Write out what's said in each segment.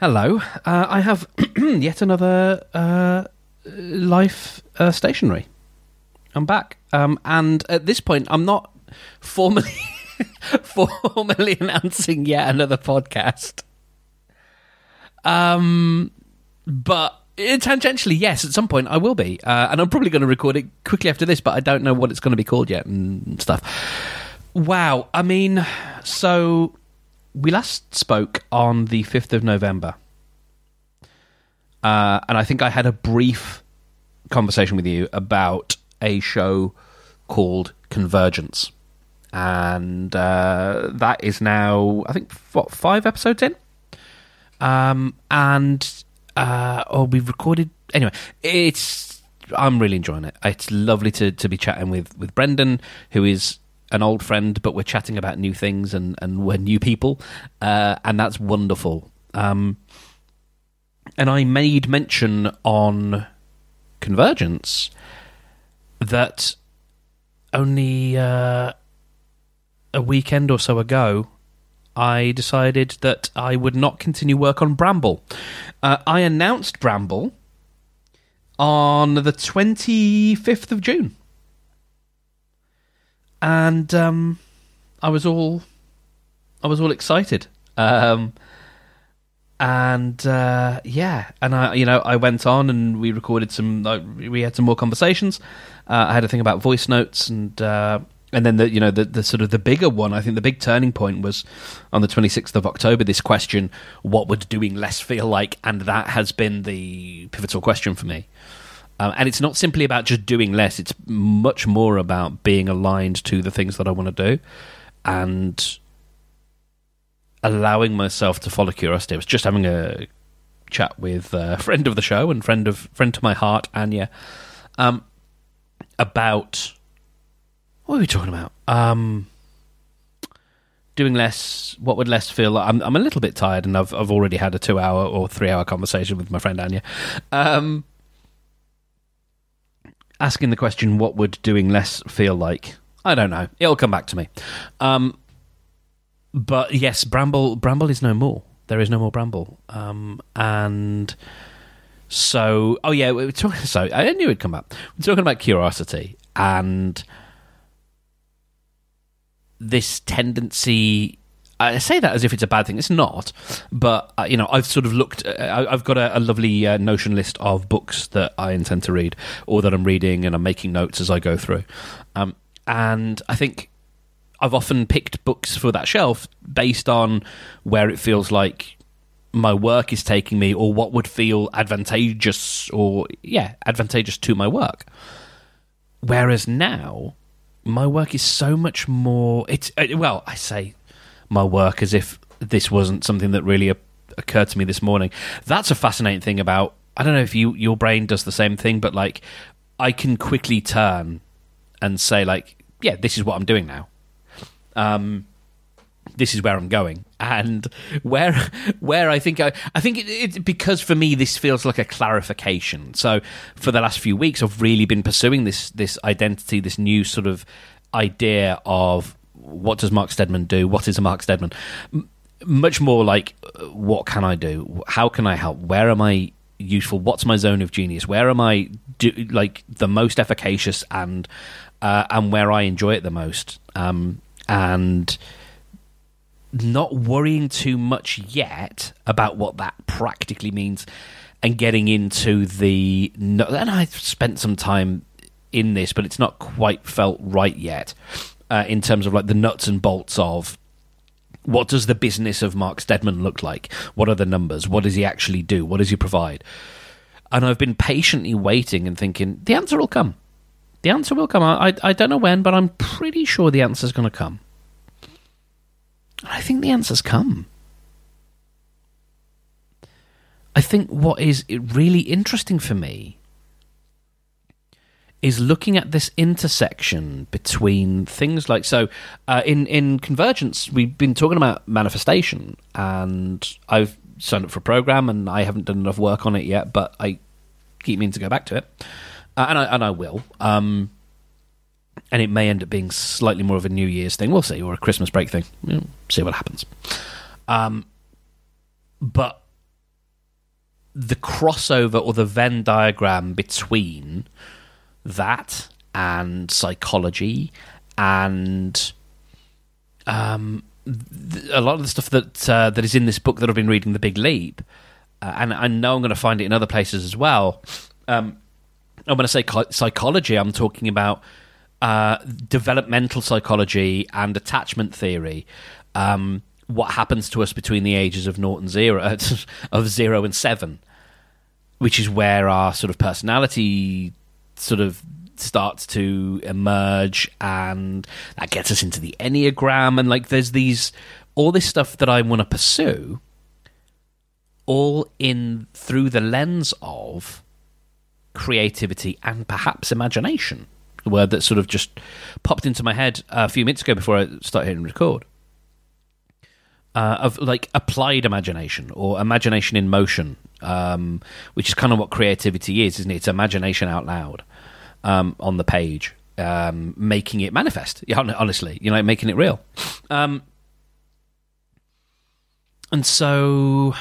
Hello. Uh, I have yet another uh, life uh, stationery. I'm back, um, and at this point, I'm not formally formally announcing yet another podcast. Um, but tangentially, yes, at some point I will be, uh, and I'm probably going to record it quickly after this. But I don't know what it's going to be called yet and stuff. Wow. I mean, so we last spoke on the 5th of November. Uh, and I think I had a brief conversation with you about a show called Convergence. And uh, that is now, I think, what, five episodes in? Um, and, uh, oh, we've recorded. Anyway, it's. I'm really enjoying it. It's lovely to, to be chatting with, with Brendan, who is an old friend, but we're chatting about new things and, and we're new people, uh, and that's wonderful. Um, and I made mention on Convergence that only uh, a weekend or so ago, I decided that I would not continue work on Bramble. Uh, I announced Bramble on the 25th of June and um, I was all I was all excited. Um, and uh, yeah, and I, you know, I went on and we recorded some. Uh, we had some more conversations. Uh, I had a thing about voice notes, and uh, and then the you know the, the sort of the bigger one. I think the big turning point was on the twenty sixth of October. This question: What would doing less feel like? And that has been the pivotal question for me. Um, and it's not simply about just doing less, it's much more about being aligned to the things that I want to do and allowing myself to follow curiosity. I was just having a chat with a friend of the show and friend of friend to my heart, Anya, um, about what are we talking about? Um, doing less. What would less feel like? I'm, I'm a little bit tired, and I've I've already had a two hour or three hour conversation with my friend Anya. Um, asking the question, what would doing less feel like? I don't know. It'll come back to me. Um, but yes, Bramble Bramble is no more. There is no more Bramble. Um, and so, oh yeah, we were talking. So I knew it'd come up. We're talking about curiosity and this tendency I say that as if it's a bad thing. It's not, but uh, you know, I've sort of looked. Uh, I've got a, a lovely uh, Notion list of books that I intend to read, or that I'm reading, and I'm making notes as I go through. Um, and I think I've often picked books for that shelf based on where it feels like my work is taking me, or what would feel advantageous, or yeah, advantageous to my work. Whereas now, my work is so much more. It's uh, well, I say my work as if this wasn't something that really occurred to me this morning. That's a fascinating thing about. I don't know if you your brain does the same thing, but like I can quickly turn and say like, yeah, this is what I'm doing now. Um, this is where I'm going, and where where I think I I think it, it, because for me this feels like a clarification. So for the last few weeks, I've really been pursuing this this identity, this new sort of idea of what does Mark Steadman do? What is a Mark Steadman? M- much more like, what can I do? How can I help? Where am I useful? What's my zone of genius? Where am I do, like the most efficacious and uh, and where I enjoy it the most? Um, and not worrying too much yet about what that practically means and getting into the and I've spent some time in this but it's not quite felt right yet uh, in terms of like the nuts and bolts of what does the business of Mark Steadman look like? What are the numbers? What does he actually do? What does he provide? And I've been patiently waiting and thinking the answer will come. The answer will come. I, I don't know when, but I'm pretty sure the answer's going to come. And I think the answer's come. I think what is really interesting for me is looking at this intersection between things like so uh, in in convergence we've been talking about manifestation and I've signed up for a program and I haven't done enough work on it yet but I keep meaning to go back to it. Uh, and I and I will. Um, and it may end up being slightly more of a New Year's thing. We'll see or a Christmas break thing. We'll see what happens. Um, but the crossover or the Venn diagram between that and psychology and um, th- a lot of the stuff that uh, that is in this book that I've been reading, The Big Leap, uh, and I know I'm going to find it in other places as well. Um, and when I say psychology, I'm talking about uh, developmental psychology and attachment theory. Um, what happens to us between the ages of naught and zero, of zero and seven, which is where our sort of personality sort of starts to emerge, and that gets us into the enneagram, and like there's these all this stuff that I want to pursue, all in through the lens of creativity and perhaps imagination. A word that sort of just popped into my head a few minutes ago before I started hitting record. Uh, of like applied imagination or imagination in motion, um, which is kind of what creativity is, isn't it? It's imagination out loud um, on the page, um, making it manifest. Honestly, you know, making it real. Um, and so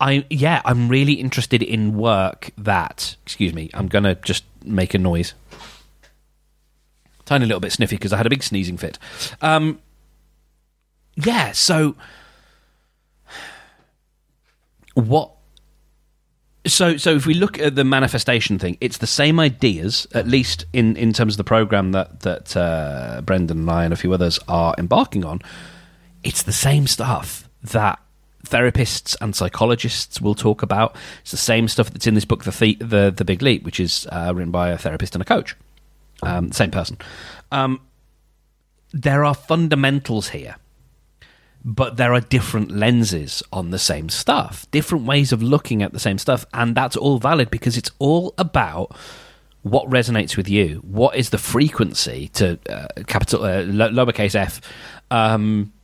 I yeah, I'm really interested in work that. Excuse me, I'm gonna just make a noise. Tiny little bit sniffy because I had a big sneezing fit. Um, yeah, so what? So so if we look at the manifestation thing, it's the same ideas, at least in in terms of the program that that uh, Brendan and I and a few others are embarking on. It's the same stuff that therapists and psychologists will talk about. It's the same stuff that's in this book, The the, the Big Leap, which is uh, written by a therapist and a coach, um, same person. Um, there are fundamentals here, but there are different lenses on the same stuff, different ways of looking at the same stuff, and that's all valid because it's all about what resonates with you. What is the frequency to uh, capital uh, lowercase f? Um,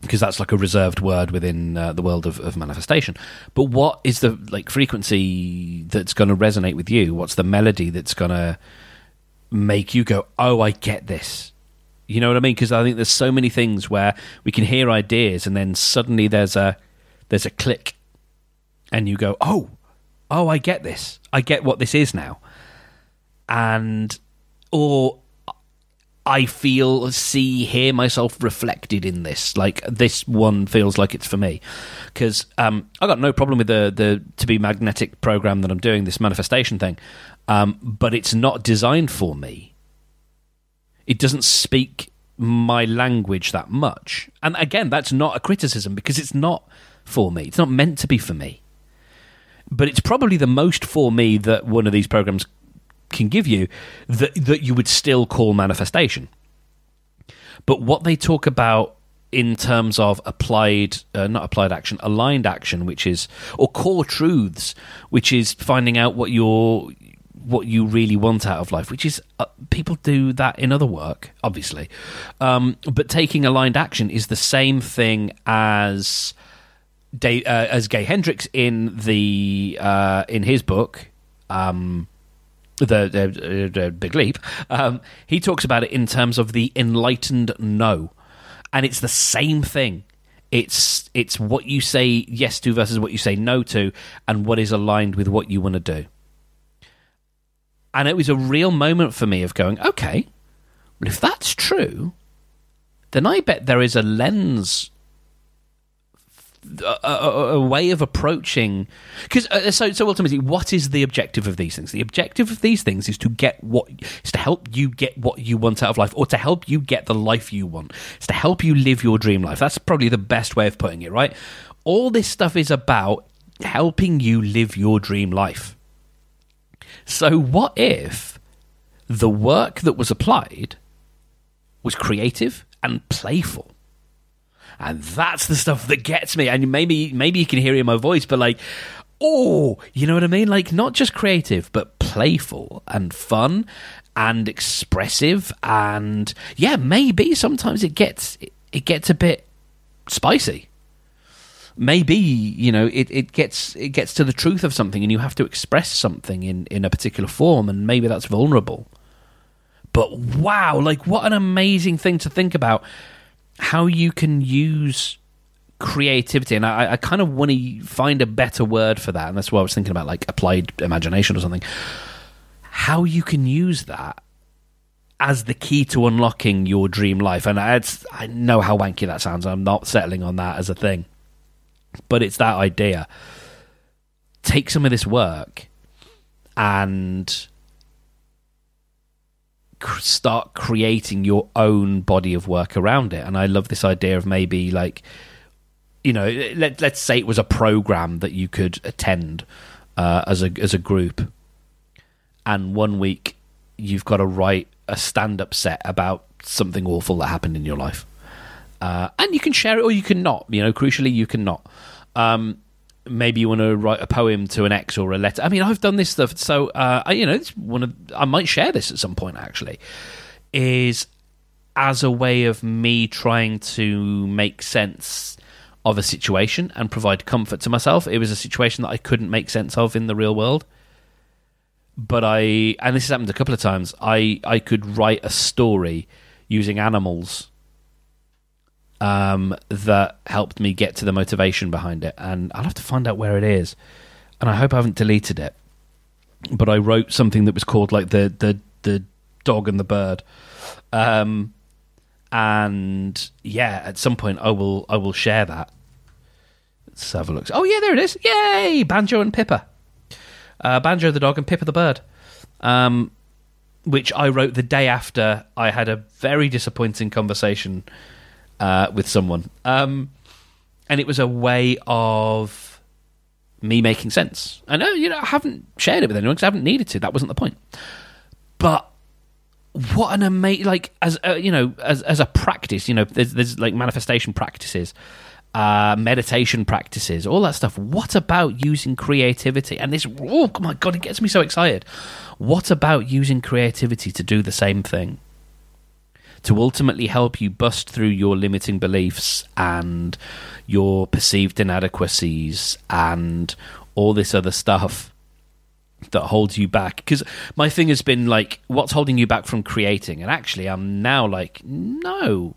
because that's like a reserved word within uh, the world of, of, manifestation. But what is the like frequency that's going to resonate with you? What's the melody that's going to make you go, "Oh, I get this." You know what I mean? Because I think there's so many things where we can hear ideas, and then suddenly there's a there's a click, and you go, "Oh, oh, I get this. I get what this is now." And or I feel, see, hear myself reflected in this. Like this one feels like it's for me because um, I got no problem with the the to be magnetic program that I'm doing this manifestation thing, um, but it's not designed for me. It doesn't speak my language that much, and again, that's not a criticism because it's not for me. It's not meant to be for me. But it's probably the most for me that one of these programs can give you that that you would still call manifestation. But what they talk about in terms of applied, uh, not applied action, aligned action, which is or core truths, which is finding out what your what you really want out of life, which is uh, people do that in other work, obviously. Um, but taking aligned action is the same thing as uh, as Gay Hendricks in the uh, in his book. Um, the, the, the Big Leap, um, he talks about it in terms of the enlightened no, and it's the same thing. It's it's what you say yes to versus what you say no to, and what is aligned with what you want to do. And it was a real moment for me of going, okay, well, if that's true, then I bet there is a lens a, a, a, way of approaching because uh, so so ultimately what is the objective of these things? The objective of these things is to get what is to help you get what you want out of life or to help you get the life you want. It's to help you live your dream life. That's probably the best way of putting it right? All this stuff is about helping you live your dream life so what if the work that was applied was creative and playful and that's the stuff that gets me. And maybe maybe you can hear it in my voice, but like, oh, you know what I mean? Like not just creative, but playful and fun and expressive, and yeah, maybe sometimes it gets it gets a bit spicy maybe you know it, it gets it gets to the truth of something and you have to express something in in a particular form and maybe that's vulnerable. But wow like what an amazing thing to think about how you can use creativity, and I, I kind of want to find a better word for that, and that's why I was thinking about like applied imagination or something. How you can use that as the key to unlocking your dream life, and I, I know how wanky that sounds. I'm not settling on that as a thing, but it's that idea. Take some of this work and start creating your own body of work around it. And I love this idea of maybe like, you know, let let's say it was a program that you could attend uh, as a as a group, and one week you've got to write a stand up set about something awful that happened in your life, uh, and you can share it or you can not. You know, crucially, you can not. Um, maybe you want to write a poem to an ex or a letter. I mean, I've done this stuff, so uh, I, you know, it's one of I might share this at some point. Actually, is as a way of me trying to make sense of a situation and provide comfort to myself. It was a situation that I couldn't make sense of in the real world. But I, and this has happened a couple of times, I, I could write a story using animals um, that helped me get to the motivation behind it. And I'll have to find out where it is. And I hope I haven't deleted it. But I wrote something that was called like the the the dog and the bird. Um, and yeah, at some point I will I will share that. Let's have a look. Oh yeah, there it is! Yay, Banjo and Pippa, uh, Banjo the dog and Pippa the bird. Um, which I wrote the day after I had a very disappointing conversation uh, with someone. Um, and it was a way of me making sense. I know, you know, I haven't shared it with anyone because I haven't needed to. That wasn't the point. But what an amazing, like, as uh, you know, as as a practice, you know, there's, there's like manifestation practices, uh, meditation practices, all that stuff. What about using creativity? And this, oh my god, it gets me so excited. What about using creativity to do the same thing? To ultimately help you bust through your limiting beliefs and your perceived inadequacies and all this other stuff that holds you back. Because my thing has been like what's holding you back from creating? And actually i'm now like no.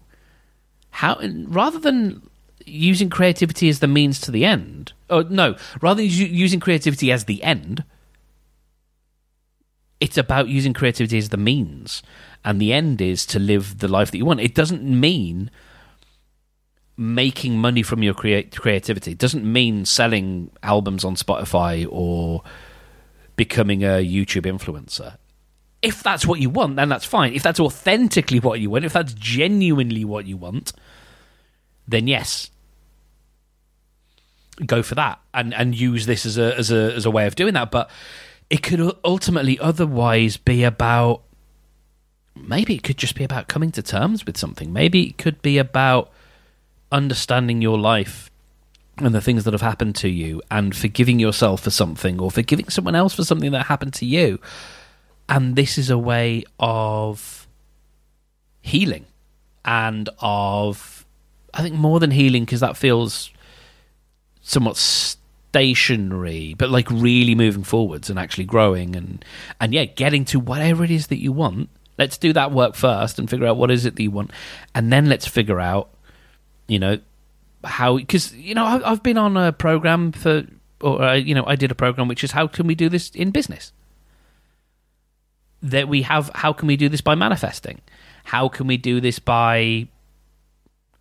How rather than using creativity as the means to the end oh no rather than using creativity as the end it's about using creativity as the means and the end is to live the life that you want. It doesn't mean making money from your create- creativity. It doesn't mean selling albums on Spotify or becoming a YouTube influencer. If that's what you want, then that's fine. If that's authentically what you want, if that's genuinely what you want, then yes, go for that and and use this as a as a as a way of doing that. But it could ultimately otherwise be about maybe it could just be about coming to terms with something. Maybe it could be about understanding your life and the things that have happened to you and forgiving yourself for something or forgiving someone else for something that happened to you. And this is a way of healing and of, I think, more than healing because that feels somewhat stationary, but like really moving forwards and actually growing and, and yeah, getting to whatever it is that you want Let's do that work first and figure out what is it that you want, and then let's figure out, you know, how because you know I've, I've been on a program for, or uh, you know, I did a program which is how can we do this in business. That we have, how can we do this by manifesting? How can we do this by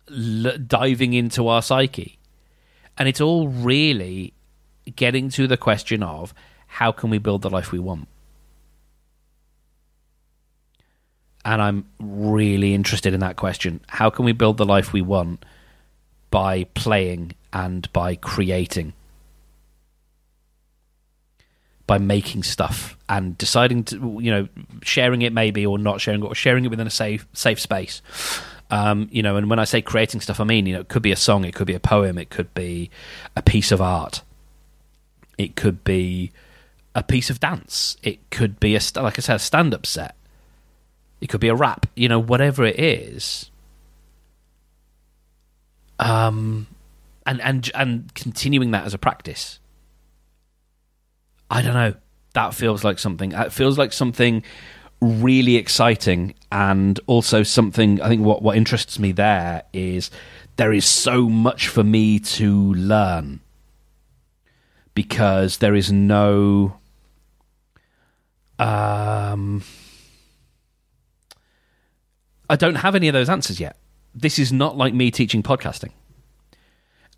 l- diving into our psyche? And it's all really getting to the question of how can we build the life we want? And I'm really interested in that question. How can we build the life we want by playing and by creating? By making stuff and deciding to, you know, sharing it maybe or not sharing it or sharing it within a safe safe space. Um, you know, and when I say creating stuff, I mean, you know, it could be a song, it could be a poem, it could be a piece of art, it could be a piece of dance, it could be a like I said, a stand up set it could be a rap, you know, whatever it is. Um, and and and continuing that as a practice. I don't know. That feels like something. It feels like something really exciting, and also something. I think what what interests me there is there is so much for me to learn because there is no um I don't have any of those answers yet. This is not like me teaching podcasting.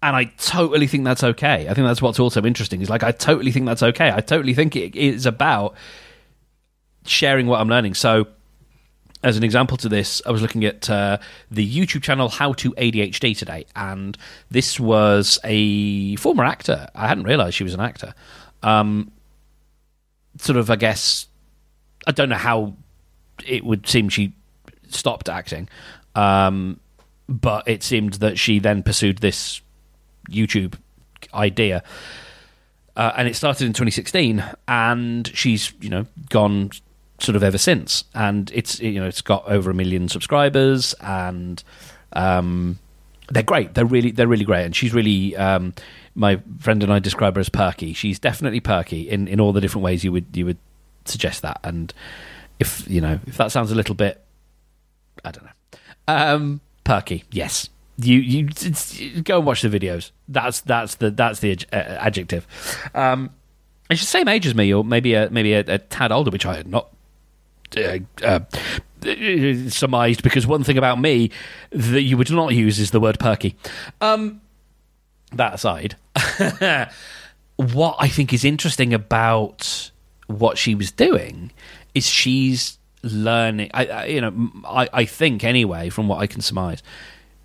And I totally think that's okay. I think that's what's also interesting. Is like I totally think that's okay. I totally think it is about sharing what I'm learning. So as an example to this, I was looking at uh, the YouTube channel How to ADHD today, and this was a former actor. I hadn't realised she was an actor. Um, sort of, I guess, I don't know how it would seem she stopped acting, um, but it seemed that she then pursued this YouTube idea. Uh, and it started in 2016, and she's you know gone sort of ever since. And it's you know it's got over a million subscribers, and um, they're great. They're really they're really great, and she's really. Um, my friend and I describe her as perky. She's definitely perky in, in all the different ways you would you would suggest that. And if you know if that sounds a little bit, I don't know, um, perky. Yes, you you go and watch the videos. That's that's the that's the uh, adjective. Um, and she's the same age as me, or maybe a maybe a, a tad older, which I had not uh, uh, surmised because one thing about me that you would not use is the word perky. Um, that aside, what I think is interesting about what she was doing is she's learning. I, I you know, I, I think anyway, from what I can surmise,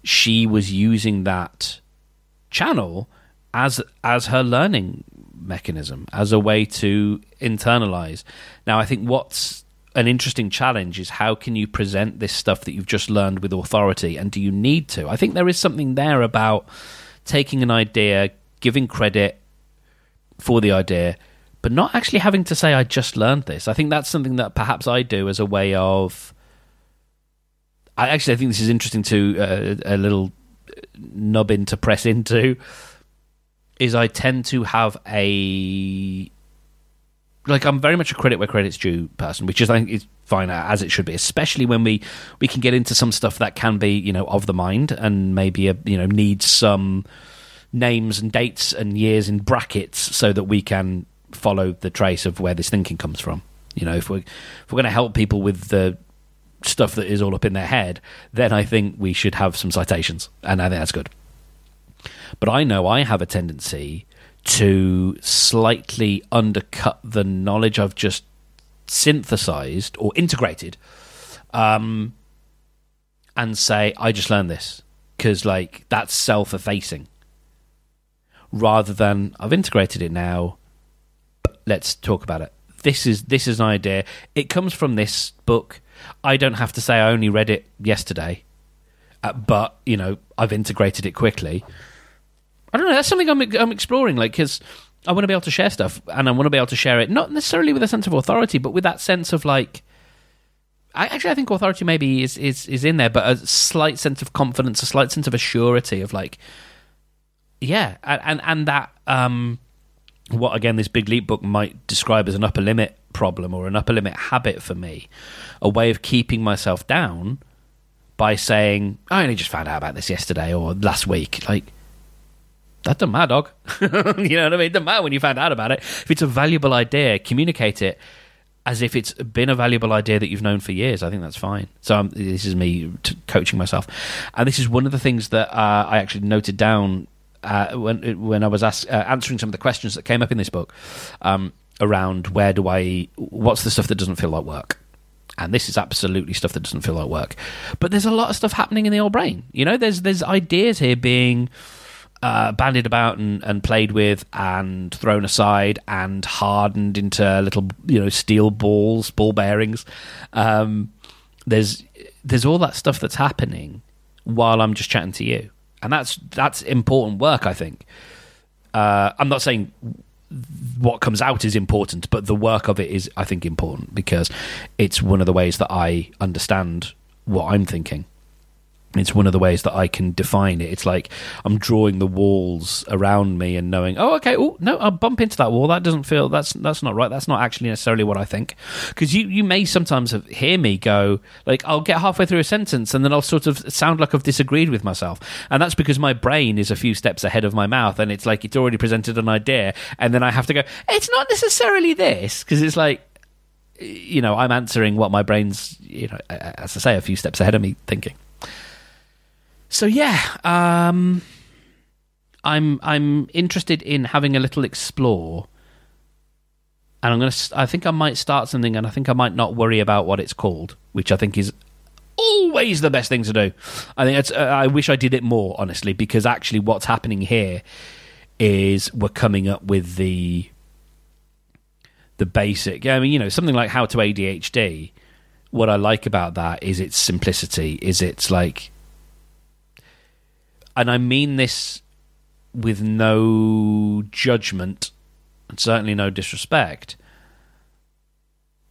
she was using that channel as as her learning mechanism, as a way to internalize. Now, I think what's an interesting challenge is how can you present this stuff that you've just learned with authority and do you need to i think there is something there about taking an idea giving credit for the idea but not actually having to say i just learned this. I think that's something that perhaps i do as a way of i actually i think this is interesting to uh, a little nubbin to press into is i tend to have a like I'm very much a credit where credit's due person, which is I think is fine as it should be, especially when we we can get into some stuff that can be you know of the mind and maybe a, you know needs some names and dates and years in brackets so that we can follow the trace of where this thinking comes from. You know, if we're if we're going to help people with the stuff that is all up in their head, then I think we should have some citations, and I think that's good. But I know I have a tendency to slightly undercut the knowledge I've just synthesized or integrated um, and say, I just learned this because, like, that's self effacing rather than I've integrated it now. Let's talk about it. This is this is an idea. It comes from this book. I don't have to say I only read it yesterday, uh, but you know I've integrated it quickly. I don't know. That's something I'm I'm exploring, like because I want to be able to share stuff, and I want to be able to share it not necessarily with a sense of authority, but with that sense of like. I actually I think authority maybe is, is is in there, but a slight sense of confidence, a slight sense of assurity of like, yeah, and and that um, what again this big leap book might describe as an upper limit problem or an upper limit habit for me, a way of keeping myself down by saying I only just found out about this yesterday or last week, like that doesn't matter, dog. you know what I mean? It doesn't matter when you found out about it. If it's a valuable idea, communicate it as if it's been a valuable idea that you've known for years. I think that's fine. So um, this is me t- coaching myself, and this is one of the things that uh, I actually noted down uh, when when I was ask, uh, answering some of the questions that came up in this book um, around where do I, what's the stuff that doesn't feel like work. And this is absolutely stuff that doesn't feel like work, but there's a lot of stuff happening in the old brain. You know, there's there's ideas here being uh, bandied about and, and played with and thrown aside and hardened into little you know steel balls, ball bearings. Um, there's there's all that stuff that's happening while I'm just chatting to you, and that's that's important work. I think. Uh, I'm not saying what comes out is important, but the work of it is, I think, important because it's one of the ways that I understand what I'm thinking. It's one of the ways that I can define it. It's like I'm drawing the walls around me and knowing, oh, okay, oh no, I'll bump into that wall. That doesn't feel that's that's not right. That's not actually necessarily what I think. Because you you may sometimes have, hear me go like I'll get halfway through a sentence and then I'll sort of sound like I've disagreed with myself, and that's because my brain is a few steps ahead of my mouth, and it's like it's already presented an idea, and then I have to go. It's not necessarily this because it's like you know I'm answering what my brain's you know as I say a few steps ahead of me thinking. So yeah, um, I'm I'm interested in having a little explore, and I'm gonna. I think I might start something, and I think I might not worry about what it's called, which I think is always the best thing to do. I think it's. Uh, I wish I did it more honestly, because actually, what's happening here is we're coming up with the the basic. I mean, you know, something like how to ADHD. What I like about that is its simplicity. Is it's like and I mean this with no judgment and certainly no disrespect.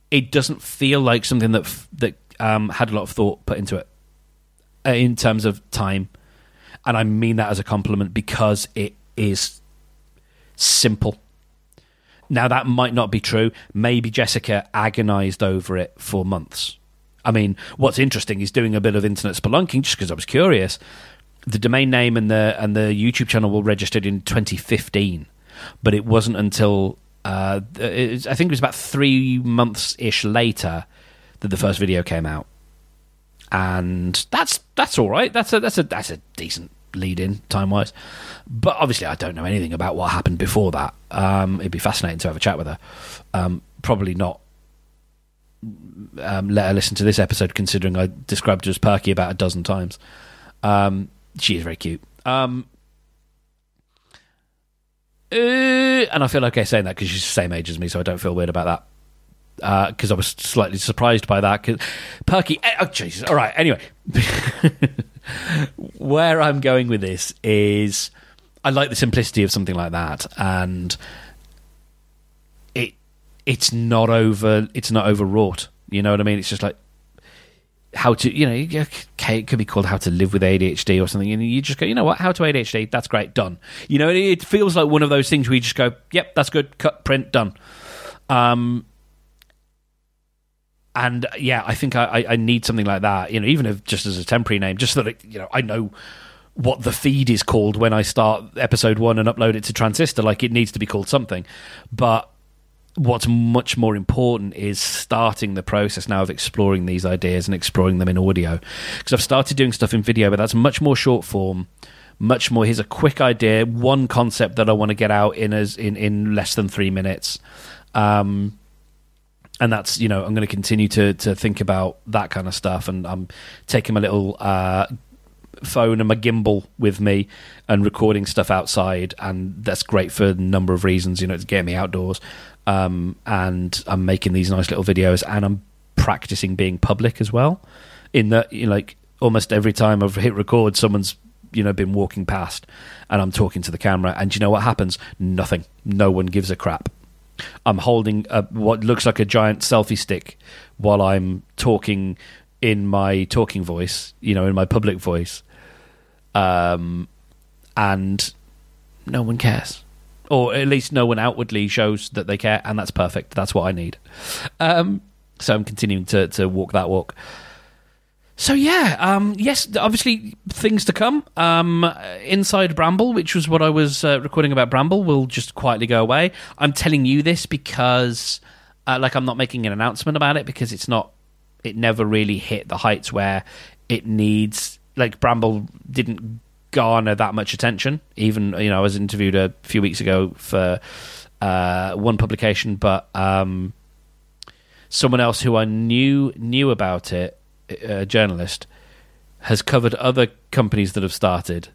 It doesn't feel like something that f- that um, had a lot of thought put into it uh, in terms of time, and I mean that as a compliment because it is simple. Now that might not be true. Maybe Jessica agonized over it for months. I mean, what's interesting is doing a bit of internet spelunking just because I was curious the domain name and the and the YouTube channel were registered in 2015, but it wasn't until uh, it, I think it was about three months ish later that the first video came out, and that's that's all right. That's a that's a that's a decent lead in time wise, but obviously I don't know anything about what happened before that. Um, it'd be fascinating to have a chat with her. Um, probably not. Um, let her listen to this episode, considering I described her as perky about a dozen times. Um, she is very cute. Um, uh, and I feel okay saying that because she's the same age as me, so I don't feel weird about that. Because uh, I was slightly surprised by that. Cause Perky, eh, oh Jesus! All right. Anyway, where I'm going with this is, I like the simplicity of something like that, and it it's not over. It's not overwrought. You know what I mean? It's just like how to, you know, it could be called how to live with ADHD or something, and you just go, you know what, how to ADHD, that's great, done. You know, it feels like one of those things where you just go, yep, that's good, cut, print, done. Um, and yeah, I think I, I need something like that, you know, even if just as a temporary name, just so that, you know, I know what the feed is called when I start episode one and upload it to Transistor. Like it needs to be called something. But what's much more important is starting the process now of exploring these ideas and exploring them in audio. Because I've started doing stuff in video but that's much more short form much more here's a quick idea one concept that I want to get out in as in in less than 3 minutes. Um and that's you know I'm going to continue to to think about that kind of stuff and I'm taking my little uh phone and my gimbal with me and recording stuff outside and that's great for a number of reasons you know it's getting me outdoors um, and I'm making these nice little videos, and I'm practicing being public as well. In that, you know, like almost every time I've hit record, someone's you know been walking past, and I'm talking to the camera, and you know what happens? Nothing. No one gives a crap. I'm holding a, what looks like a giant selfie stick while I'm talking in my talking voice, you know, in my public voice, um, and no one cares or at least no one outwardly shows that they care, and that's perfect. That's what I need. Um, so I'm continuing to to walk that walk. So yeah, um, yes, obviously things to come. Um, Inside Bramble, which was what I was uh, recording about Bramble, will just quietly go away. I'm telling you this because, uh, like, I'm not making an announcement about it because it's not. It never really hit the heights where it needs. Like Bramble didn't garner that much attention. Even you know, I was interviewed a few weeks ago for uh, one publication, but um, someone else who I knew knew about it, a journalist, has covered other companies that have started.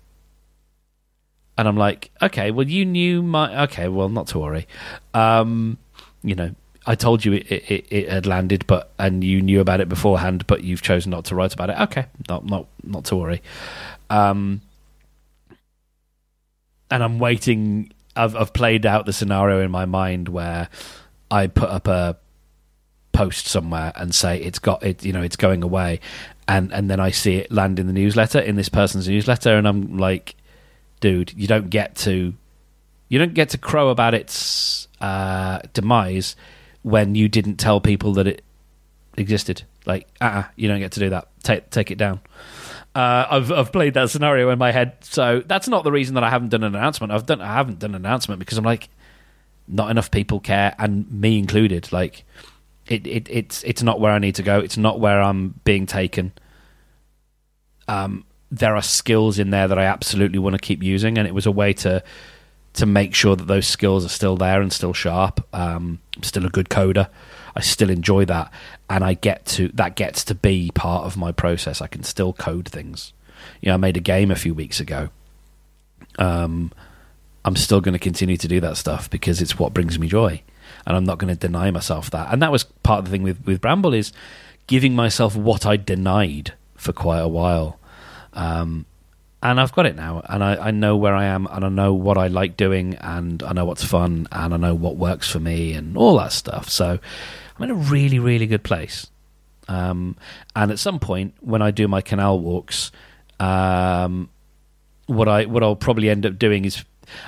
And I'm like, okay, well, you knew my. Okay, well, not to worry. Um, you know, I told you it, it, it, had landed, but and you knew about it beforehand, but you've chosen not to write about it. Okay, not not not to worry. Um, and I'm waiting. I've, I've played out the scenario in my mind where I put up a post somewhere and say it's got it you know it's going away and and then I see it land in the newsletter in this person's newsletter, and I'm like, dude, you don't get to you don't get to crow about its uh, demise when you didn't tell people that it existed. Like, ah, uh-uh, you don't get to do that. Take take it down. Uh, I've I've played that scenario in my head, so that's not the reason that I haven't done an announcement. I've done I haven't done an announcement because I'm like, not enough people care, and me included. Like, it, it it's it's not where I need to go. It's not where I'm being taken. Um, there are skills in there that I absolutely want to keep using, and it was a way to to make sure that those skills are still there and still sharp. Um, Still a good coder. I still enjoy that, and I get to that gets to be part of my process. I can still code things. You know, I made a game a few weeks ago. Um, I'm still going to continue to do that stuff because it's what brings me joy, and I'm not going to deny myself that. And that was part of the thing with with Bramble is giving myself what I denied for quite a while. Um, and I've got it now, and I, I, know where I am, and I know what I like doing, and I know what's fun, and I know what works for me, and all that stuff. So I'm in a really, really good place. Um, and at some point, when I do my canal walks, um, what I what I'll probably end up doing is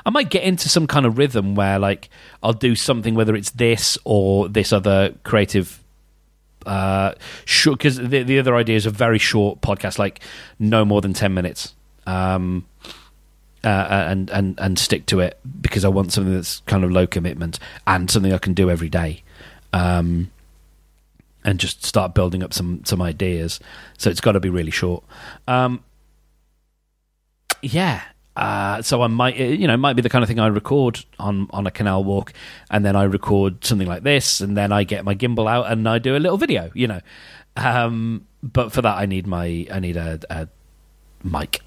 I might get into some kind of rhythm where like I'll do something, whether it's this or this other creative. Uh, because the the other idea is a very short podcast, like no more than ten minutes. Um, uh, and and and stick to it because I want something that's kind of low commitment and something I can do every day, um, and just start building up some some ideas. So it's got to be really short. Um, yeah, uh, so I might, you know, it might be the kind of thing I record on on a canal walk, and then I record something like this, and then I get my gimbal out and I do a little video, you know. Um, but for that, I need my I need a, a mic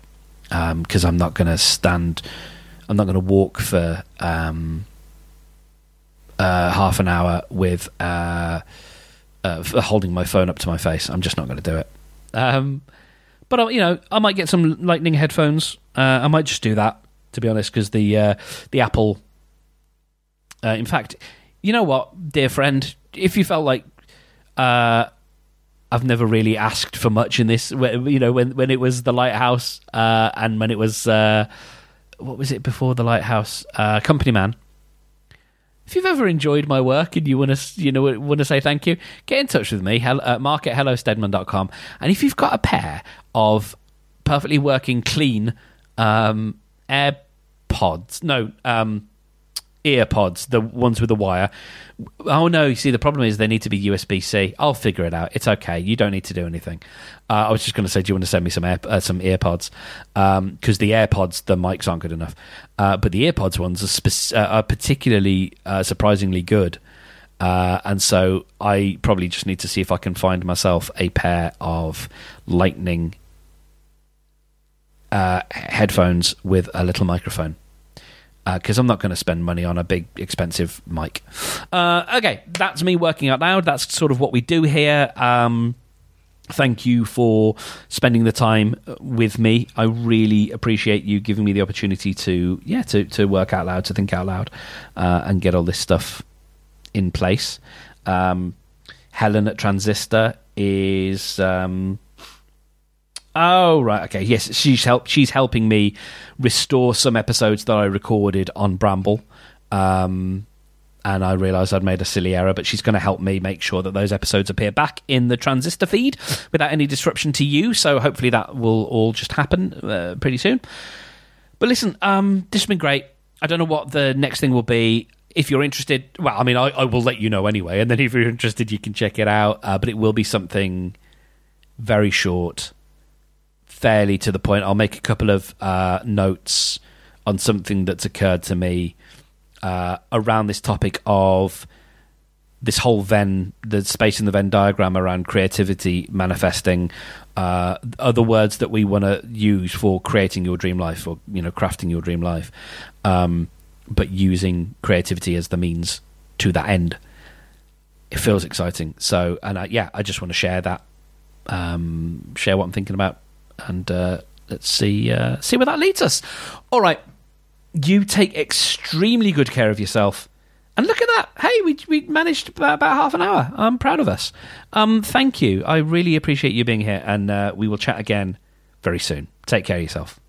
because um, I'm not going to stand. I'm not going to walk for um, uh, half an hour with uh, uh, holding my phone up to my face. I'm just not going to do it. Um, but uh, you know, I might get some Lightning headphones. Uh, I might just do that to be honest, because the uh, the Apple. Uh, in fact, you know what, dear friend, if you felt like I've never really asked for much in this, you know, when when it was the Lighthouse uh, and when it was what was it before the Lighthouse, Company Man. If you've ever enjoyed my work and you want to you know want to say thank you get in touch with me uh, at hellosteadman.com and if you've got a pair of perfectly working clean um, airpods no um, ear pods, the ones with the wire. Oh no! You see, the problem is they need to be USB C. I'll figure it out. It's okay. You don't need to do anything. Uh, I was just going to say, do you want to send me some air, uh, some earpods? Because um, the AirPods, the mics aren't good enough, uh, but the earpods ones are, spe- uh, are particularly uh, surprisingly good. Uh, and so I probably just need to see if I can find myself a pair of Lightning headphones with a little microphone because uh, I'm not going to spend money on a big expensive mic. Uh, okay, that's me working out loud. That's sort of what we do here. Um, thank you for spending the time with me. I really appreciate you giving me the opportunity to yeah to to work out loud, to think out loud, uh, and get all this stuff in place. Um, Helen at Transistor is. Um, Oh right, okay. Yes, she's help. She's helping me restore some episodes that I recorded on Bramble. Um, and I realised I'd made a silly error, but she's going to help me make sure that those episodes appear back in the transistor feed without any disruption to you. So hopefully that will all just happen uh, pretty soon. But listen, um, this has been great. I don't know what the next thing will be. If you're interested, well, I mean, I, I will let you know anyway. And then if you're interested, you can check it out. Uh, but it will be something very short fairly to the point. I'll make a couple of uh, notes on something that's occurred to me uh, around this topic of this whole Venn, the space in the Venn diagram around creativity manifesting, uh, other words that we want to use for creating your dream life or you know crafting your dream life, um, but using creativity as the means to that end. It feels exciting. So, and I, yeah, I just want to share that, um, share what I'm thinking about and uh, let's see uh, see where that leads us. All right, you take extremely good care of yourself, And look at that! Hey, we we managed about, about half an hour. I'm proud of us. Um, thank you. I really appreciate you being here, and uh, we will chat again very soon. Take care of yourself.